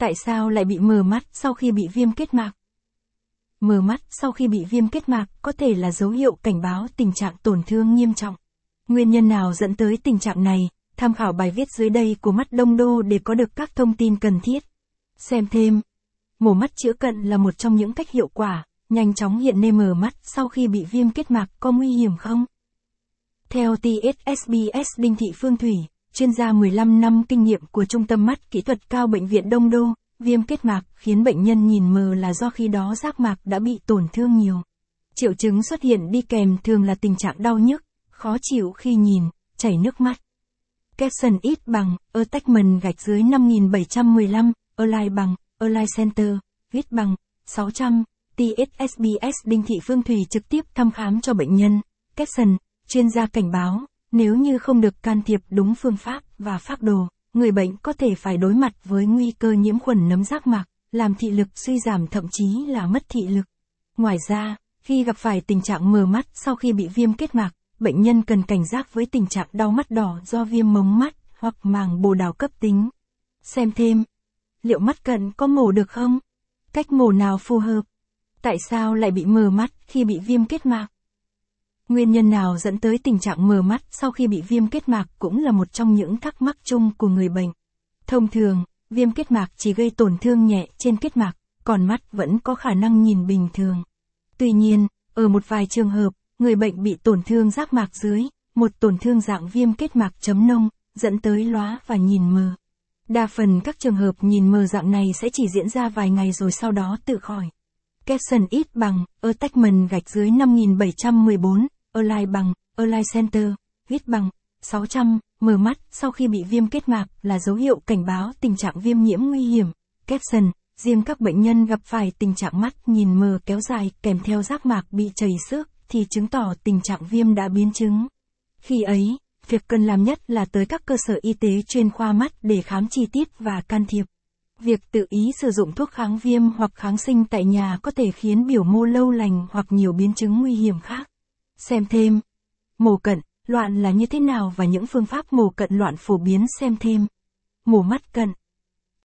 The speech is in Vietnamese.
Tại sao lại bị mờ mắt sau khi bị viêm kết mạc? Mờ mắt sau khi bị viêm kết mạc có thể là dấu hiệu cảnh báo tình trạng tổn thương nghiêm trọng. Nguyên nhân nào dẫn tới tình trạng này? Tham khảo bài viết dưới đây của mắt đông đô để có được các thông tin cần thiết. Xem thêm. Mổ mắt chữa cận là một trong những cách hiệu quả, nhanh chóng hiện nê mờ mắt sau khi bị viêm kết mạc có nguy hiểm không? Theo TSSBS Đinh Thị Phương Thủy, chuyên gia 15 năm kinh nghiệm của Trung tâm Mắt Kỹ thuật Cao Bệnh viện Đông Đô, viêm kết mạc khiến bệnh nhân nhìn mờ là do khi đó giác mạc đã bị tổn thương nhiều. Triệu chứng xuất hiện đi kèm thường là tình trạng đau nhức, khó chịu khi nhìn, chảy nước mắt. Capson ít bằng, attachment gạch dưới 5715, align bằng, align center, viết bằng, 600, TSSBS Đinh Thị Phương Thủy trực tiếp thăm khám cho bệnh nhân. Capson, chuyên gia cảnh báo, nếu như không được can thiệp đúng phương pháp và phác đồ, người bệnh có thể phải đối mặt với nguy cơ nhiễm khuẩn nấm giác mạc, làm thị lực suy giảm thậm chí là mất thị lực. Ngoài ra, khi gặp phải tình trạng mờ mắt sau khi bị viêm kết mạc, bệnh nhân cần cảnh giác với tình trạng đau mắt đỏ do viêm mống mắt hoặc màng bồ đào cấp tính. Xem thêm. Liệu mắt cận có mổ được không? Cách mổ nào phù hợp? Tại sao lại bị mờ mắt khi bị viêm kết mạc? Nguyên nhân nào dẫn tới tình trạng mờ mắt sau khi bị viêm kết mạc cũng là một trong những thắc mắc chung của người bệnh. Thông thường, viêm kết mạc chỉ gây tổn thương nhẹ trên kết mạc, còn mắt vẫn có khả năng nhìn bình thường. Tuy nhiên, ở một vài trường hợp, người bệnh bị tổn thương giác mạc dưới, một tổn thương dạng viêm kết mạc chấm nông, dẫn tới lóa và nhìn mờ. Đa phần các trường hợp nhìn mờ dạng này sẽ chỉ diễn ra vài ngày rồi sau đó tự khỏi. Capson ít bằng, attachment gạch dưới 5714, Align bằng, Align Center, viết bằng, 600, mở mắt sau khi bị viêm kết mạc là dấu hiệu cảnh báo tình trạng viêm nhiễm nguy hiểm. Capson, riêng các bệnh nhân gặp phải tình trạng mắt nhìn mờ kéo dài kèm theo giác mạc bị chảy xước thì chứng tỏ tình trạng viêm đã biến chứng. Khi ấy, việc cần làm nhất là tới các cơ sở y tế chuyên khoa mắt để khám chi tiết và can thiệp. Việc tự ý sử dụng thuốc kháng viêm hoặc kháng sinh tại nhà có thể khiến biểu mô lâu lành hoặc nhiều biến chứng nguy hiểm khác. Xem thêm. Mổ cận, loạn là như thế nào và những phương pháp mổ cận loạn phổ biến xem thêm. Mổ mắt cận.